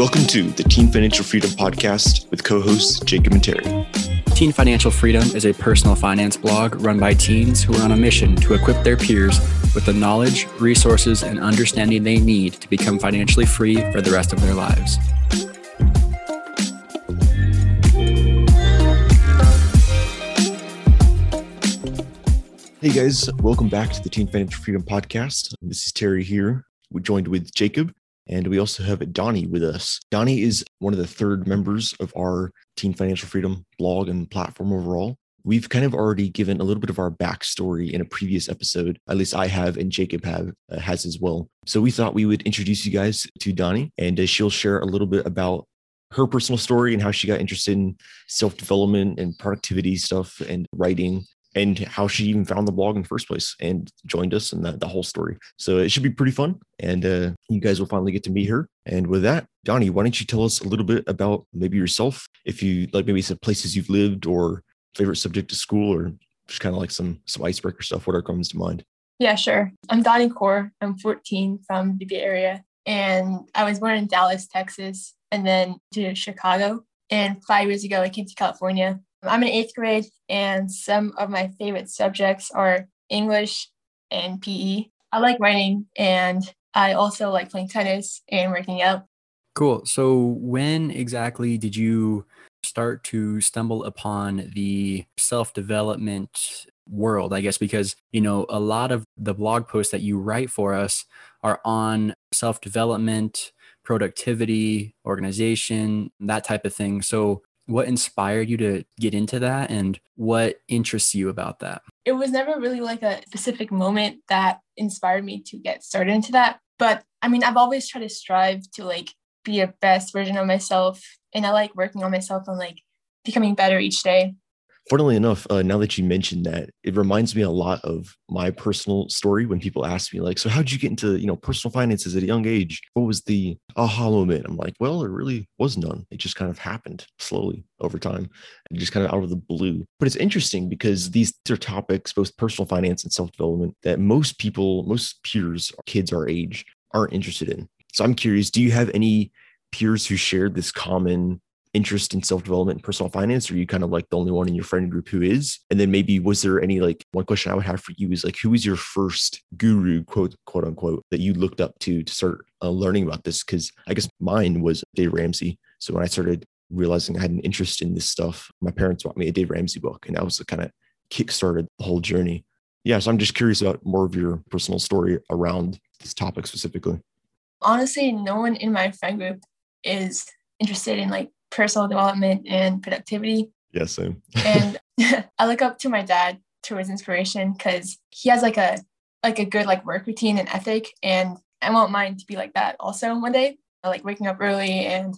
Welcome to the Teen Financial Freedom Podcast with co hosts Jacob and Terry. Teen Financial Freedom is a personal finance blog run by teens who are on a mission to equip their peers with the knowledge, resources, and understanding they need to become financially free for the rest of their lives. Hey guys, welcome back to the Teen Financial Freedom Podcast. This is Terry here. We're joined with Jacob, and we also have Donnie with us. Donnie is one of the third members of our Teen Financial Freedom blog and platform overall. We've kind of already given a little bit of our backstory in a previous episode. At least I have, and Jacob have uh, has as well. So we thought we would introduce you guys to Donnie, and uh, she'll share a little bit about her personal story and how she got interested in self development and productivity stuff and writing and how she even found the blog in the first place and joined us and the, the whole story. So it should be pretty fun. And uh, you guys will finally get to meet her. And with that, Donnie, why don't you tell us a little bit about maybe yourself, if you like maybe some places you've lived or favorite subject to school or just kind of like some, some icebreaker stuff, whatever comes to mind. Yeah, sure. I'm Donnie Kaur. I'm 14 from the Bay Area. And I was born in Dallas, Texas, and then to Chicago. And five years ago, I came to California I'm in eighth grade, and some of my favorite subjects are English and PE. I like writing, and I also like playing tennis and working out. Cool. So, when exactly did you start to stumble upon the self development world? I guess because, you know, a lot of the blog posts that you write for us are on self development, productivity, organization, that type of thing. So, what inspired you to get into that and what interests you about that? It was never really like a specific moment that inspired me to get started into that. But I mean, I've always tried to strive to like be a best version of myself. And I like working on myself and like becoming better each day funnily enough, uh, now that you mentioned that, it reminds me a lot of my personal story when people ask me, like, so how did you get into, you know, personal finances at a young age? What was the aha moment? I'm like, well, it really was none. It just kind of happened slowly over time and just kind of out of the blue. But it's interesting because these are topics, both personal finance and self development, that most people, most peers, kids our age, aren't interested in. So I'm curious, do you have any peers who shared this common interest in self development and personal finance? Or are you kind of like the only one in your friend group who is? And then maybe was there any like one question I would have for you is like, who was your first guru, quote, quote unquote, that you looked up to to start uh, learning about this? Because I guess mine was Dave Ramsey. So when I started realizing I had an interest in this stuff, my parents bought me a Dave Ramsey book, and that was the kind of kickstarted the whole journey. Yeah, so I'm just curious about more of your personal story around this topic specifically. Honestly, no one in my friend group is interested in like personal development and productivity. Yes, yeah, same. and I look up to my dad towards inspiration because he has like a like a good like work routine and ethic, and I want mine to be like that also one day. I like waking up early and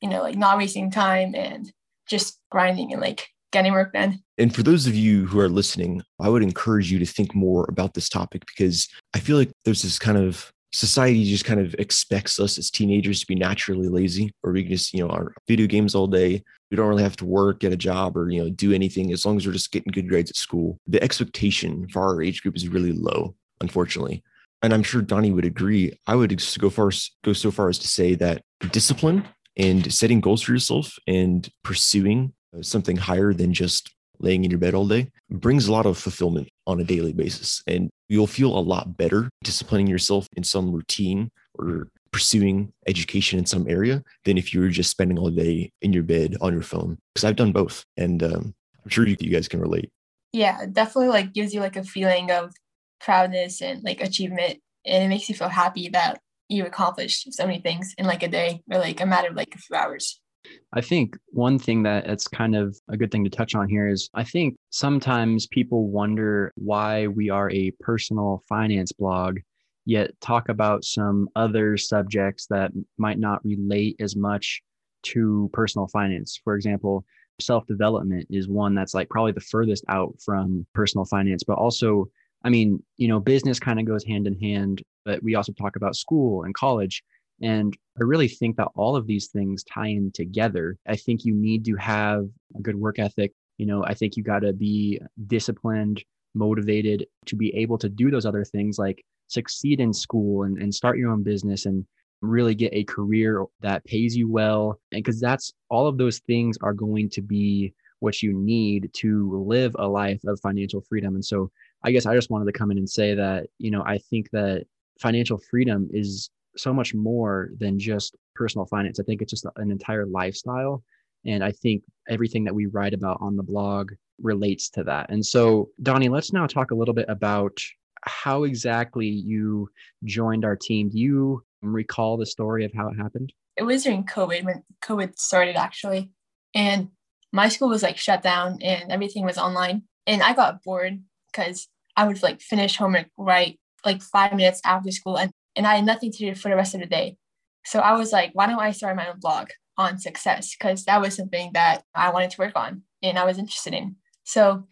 you know like not wasting time and just grinding and like getting work done. And for those of you who are listening, I would encourage you to think more about this topic because I feel like there's this kind of society just kind of expects us as teenagers to be naturally lazy or we can just you know our video games all day. We don't really have to work get a job or you know do anything as long as we're just getting good grades at school. The expectation for our age group is really low unfortunately. And i'm sure donnie would agree. I would go far go so far as to say that discipline and setting goals for yourself and pursuing uh, something higher than just laying in your bed all day brings a lot of fulfillment on a daily basis. And you'll feel a lot better disciplining yourself in some routine or pursuing education in some area than if you were just spending all day in your bed on your phone. Because I've done both. And um, I'm sure you, you guys can relate. Yeah, definitely like gives you like a feeling of proudness and like achievement. And it makes you feel happy that you accomplished so many things in like a day or like a matter of like a few hours. I think one thing that it's kind of a good thing to touch on here is I think sometimes people wonder why we are a personal finance blog, yet talk about some other subjects that might not relate as much to personal finance. For example, self development is one that's like probably the furthest out from personal finance, but also, I mean, you know, business kind of goes hand in hand, but we also talk about school and college. And I really think that all of these things tie in together. I think you need to have a good work ethic. You know, I think you got to be disciplined, motivated to be able to do those other things like succeed in school and, and start your own business and really get a career that pays you well. And because that's all of those things are going to be what you need to live a life of financial freedom. And so I guess I just wanted to come in and say that, you know, I think that financial freedom is so much more than just personal finance. I think it's just an entire lifestyle. And I think everything that we write about on the blog relates to that. And so, Donnie, let's now talk a little bit about how exactly you joined our team. Do you recall the story of how it happened? It was during COVID when COVID started, actually. And my school was like shut down and everything was online. And I got bored because I would like finish homework right like five minutes after school and, and I had nothing to do for the rest of the day. So I was like, why don't I start my own blog on success? Because that was something that I wanted to work on and I was interested in. So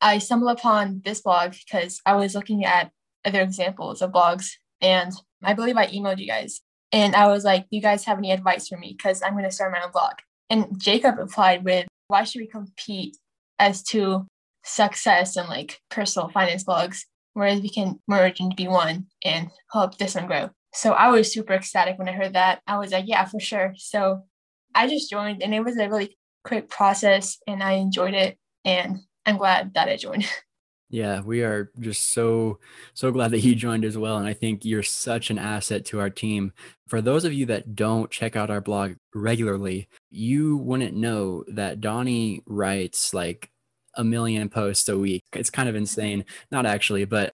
I stumbled upon this blog because I was looking at other examples of blogs and I believe I emailed you guys and I was like, you guys have any advice for me? Because I'm going to start my own blog. And Jacob replied with, why should we compete as to success and like personal finance blogs, whereas we can merge into be one and help this one grow. So I was super ecstatic when I heard that. I was like, yeah, for sure. So I just joined and it was a really quick process and I enjoyed it. And I'm glad that I joined. Yeah, we are just so so glad that you joined as well and I think you're such an asset to our team. For those of you that don't check out our blog regularly, you wouldn't know that Donnie writes like a million posts a week. It's kind of insane. Not actually, but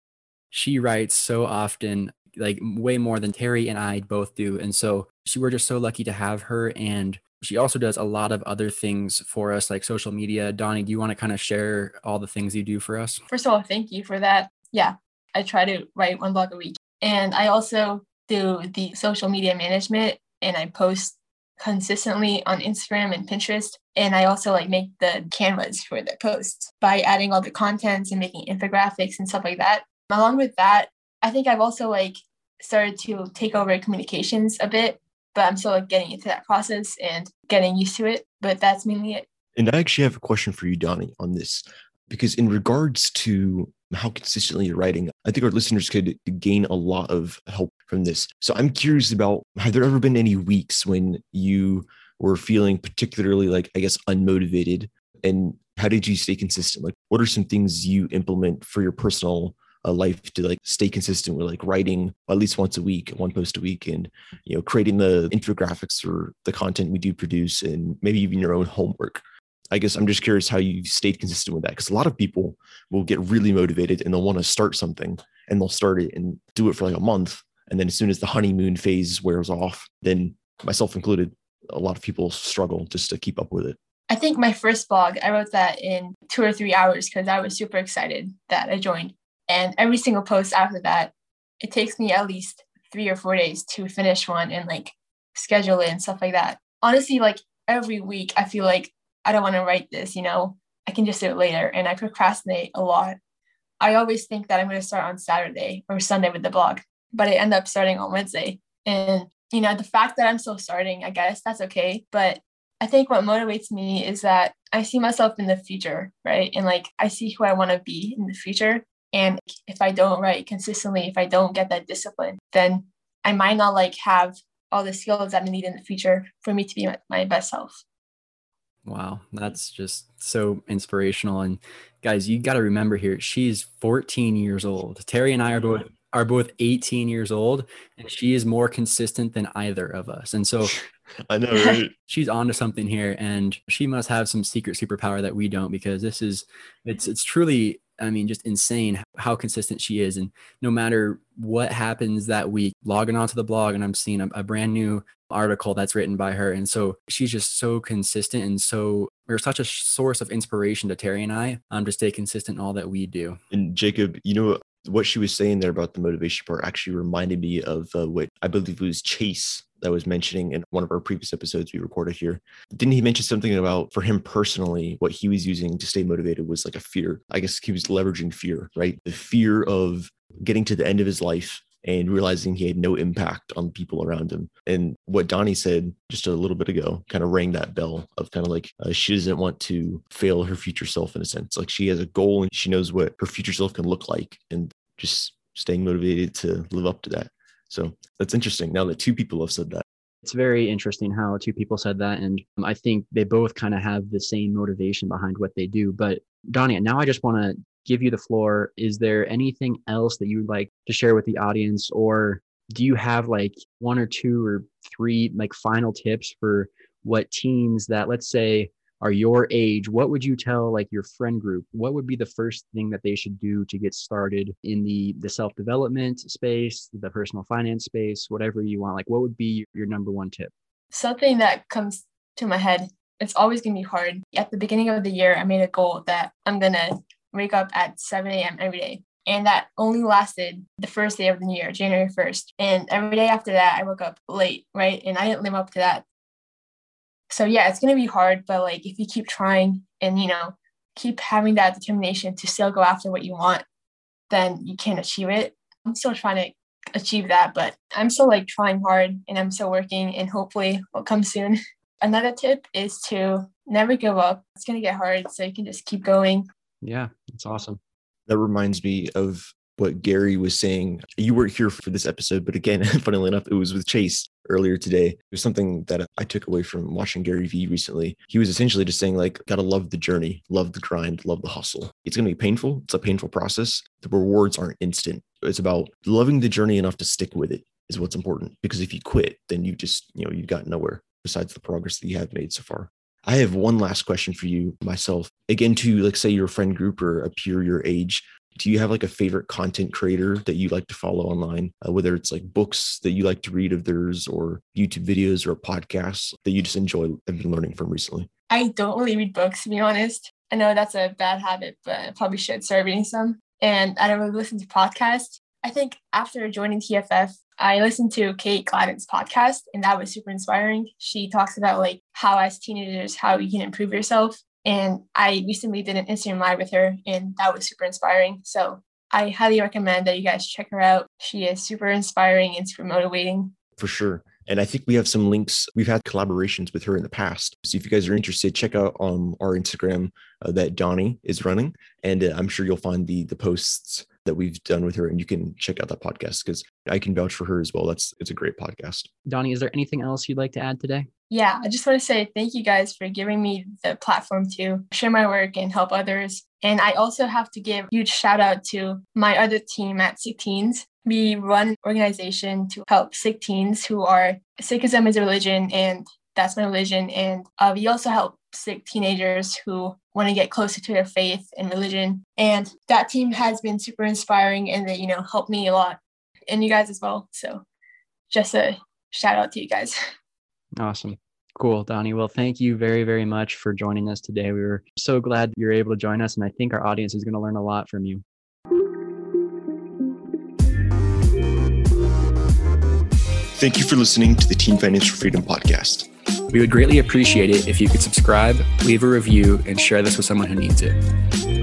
she writes so often, like way more than Terry and I both do. And so she, we're just so lucky to have her. And she also does a lot of other things for us, like social media. Donnie, do you want to kind of share all the things you do for us? First of all, thank you for that. Yeah, I try to write one blog a week. And I also do the social media management and I post consistently on Instagram and Pinterest. And I also like make the canvas for the posts by adding all the contents and making infographics and stuff like that. Along with that, I think I've also like started to take over communications a bit, but I'm still like getting into that process and getting used to it. But that's mainly it. And I actually have a question for you, Donnie, on this. Because in regards to how consistently you're writing, I think our listeners could gain a lot of help from this. So I'm curious about have there ever been any weeks when you were feeling particularly like, I guess, unmotivated? And how did you stay consistent? Like, what are some things you implement for your personal uh, life to like stay consistent with like writing at least once a week, one post a week, and you know, creating the infographics or the content we do produce, and maybe even your own homework? I guess I'm just curious how you stayed consistent with that because a lot of people will get really motivated and they'll want to start something and they'll start it and do it for like a month. And then as soon as the honeymoon phase wears off, then myself included, a lot of people struggle just to keep up with it. I think my first blog, I wrote that in two or three hours because I was super excited that I joined. And every single post after that, it takes me at least three or four days to finish one and like schedule it and stuff like that. Honestly, like every week, I feel like I don't want to write this, you know, I can just do it later. And I procrastinate a lot. I always think that I'm going to start on Saturday or Sunday with the blog, but I end up starting on Wednesday. And, you know, the fact that I'm still starting, I guess that's okay. But I think what motivates me is that I see myself in the future, right? And like I see who I want to be in the future. And if I don't write consistently, if I don't get that discipline, then I might not like have all the skills that I need in the future for me to be my, best self. Wow, that's just so inspirational. And guys, you got to remember here, she's 14 years old. Terry and I are both are both 18 years old, and she is more consistent than either of us. And so I know, right? she's onto something here, and she must have some secret superpower that we don't, because this is it's it's truly I mean, just insane how consistent she is. And no matter what happens that week, logging onto the blog and I'm seeing a, a, brand new article that's written by her. And so she's just so consistent and so we're such a source of inspiration to Terry and I um, to stay consistent in all that we do. And Jacob, you know, what she was saying there about the motivation part actually reminded me of uh, what I believe was Chase that was mentioning in one of our previous episodes we recorded here. Didn't he mention something about for him personally, what he was using to stay motivated was like a fear? I guess he was leveraging fear, right? The fear of getting to the end of his life and realizing he had no impact on people around him. And what Donnie said just a little bit ago kind of rang that bell of kind of like uh, she doesn't want to fail her future self in a sense. Like she has a goal and she knows what her future self can look like and just staying motivated to live up to that. So that's interesting. Now that two people have said that. It's very interesting how two people said that. And um, I think they both kind of have the same motivation behind what they do. But Donnie, now I just want to give you the floor. Is there anything else that you would like to share with the audience? Or do you have like one or two or three like final tips for what teens that, let's say, are your age, what would you tell like your friend group? What would be the first thing that they should do to get started in the the self-development space, the personal finance space, whatever you want? Like what would be your number one tip? Something that comes to my head, it's always gonna be hard. At the beginning of the year, I made a goal that I'm gonna wake up at 7 a.m. every day. And that only lasted the first day of the new year, January 1st. And every day after that, I woke up late, right? And I didn't live up to that so yeah it's going to be hard but like if you keep trying and you know keep having that determination to still go after what you want then you can achieve it. I'm still trying to achieve that but i'm still like trying hard and i'm still working and hopefully will come soon. Another tip is to never give up. It's going to get hard so you can just keep going. Yeah that's awesome. That reminds me of what Gary was saying. You weren't here for this episode, but again, funnily enough, it was with Chase earlier today. It was something that I took away from watching Gary Vee recently. He was essentially just saying, like, gotta love the journey, love the grind, love the hustle. It's gonna be painful. It's a painful process. The rewards aren't instant. It's about loving the journey enough to stick with it is what's important. Because if you quit, then you just, you know, you've got nowhere besides the progress that you have made so far. I have one last question for you myself. Again, to like say your friend group or a peer your age, do you have like a favorite content creator that you like to follow online? Uh, whether it's like books that you like to read of theirs or youtube videos or podcasts that you just enjoy and been learning from recently? I don't really read books to be honest. I know that's a bad habit but i probably should start reading some. And i don't really listen to podcasts. I think after joining tff I listened to Kate Gladden's podcast, and that was super inspiring. She talks about like how as teenagers, how you can improve yourself. And I recently did an Instagram live with her, and that was super inspiring. So I highly recommend that you guys check her out. She is super inspiring and super motivating. For sure. And I think we have some links. We've had collaborations with her in the past. So if you guys are interested, check out um, our Instagram uh, that Donnie is running. And uh, I'm sure you'll find the the posts that we've done with her and you can check out that podcast because I can vouch for her as well. That's it's a great podcast. Donnie, is there anything else you'd like to add today? Yeah, I just want to say thank you guys for giving me the platform to share my work and help others. And I also have to give a huge shout out to my other team at Sikh Teens. We run an organization to help Sikh teens who are Sikhism is a religion and that's my religion. And uh, we also help Sikh teenagers who want to get closer to their faith and religion. And that team has been super inspiring and they, you know, helped me a lot and you guys as well. So just a shout out to you guys. Awesome. Cool, Donnie. Well, thank you very, very much for joining us today. We were so glad you're able to join us, and I think our audience is going to learn a lot from you. Thank you for listening to the Teen Finance for Freedom podcast. We would greatly appreciate it if you could subscribe, leave a review, and share this with someone who needs it.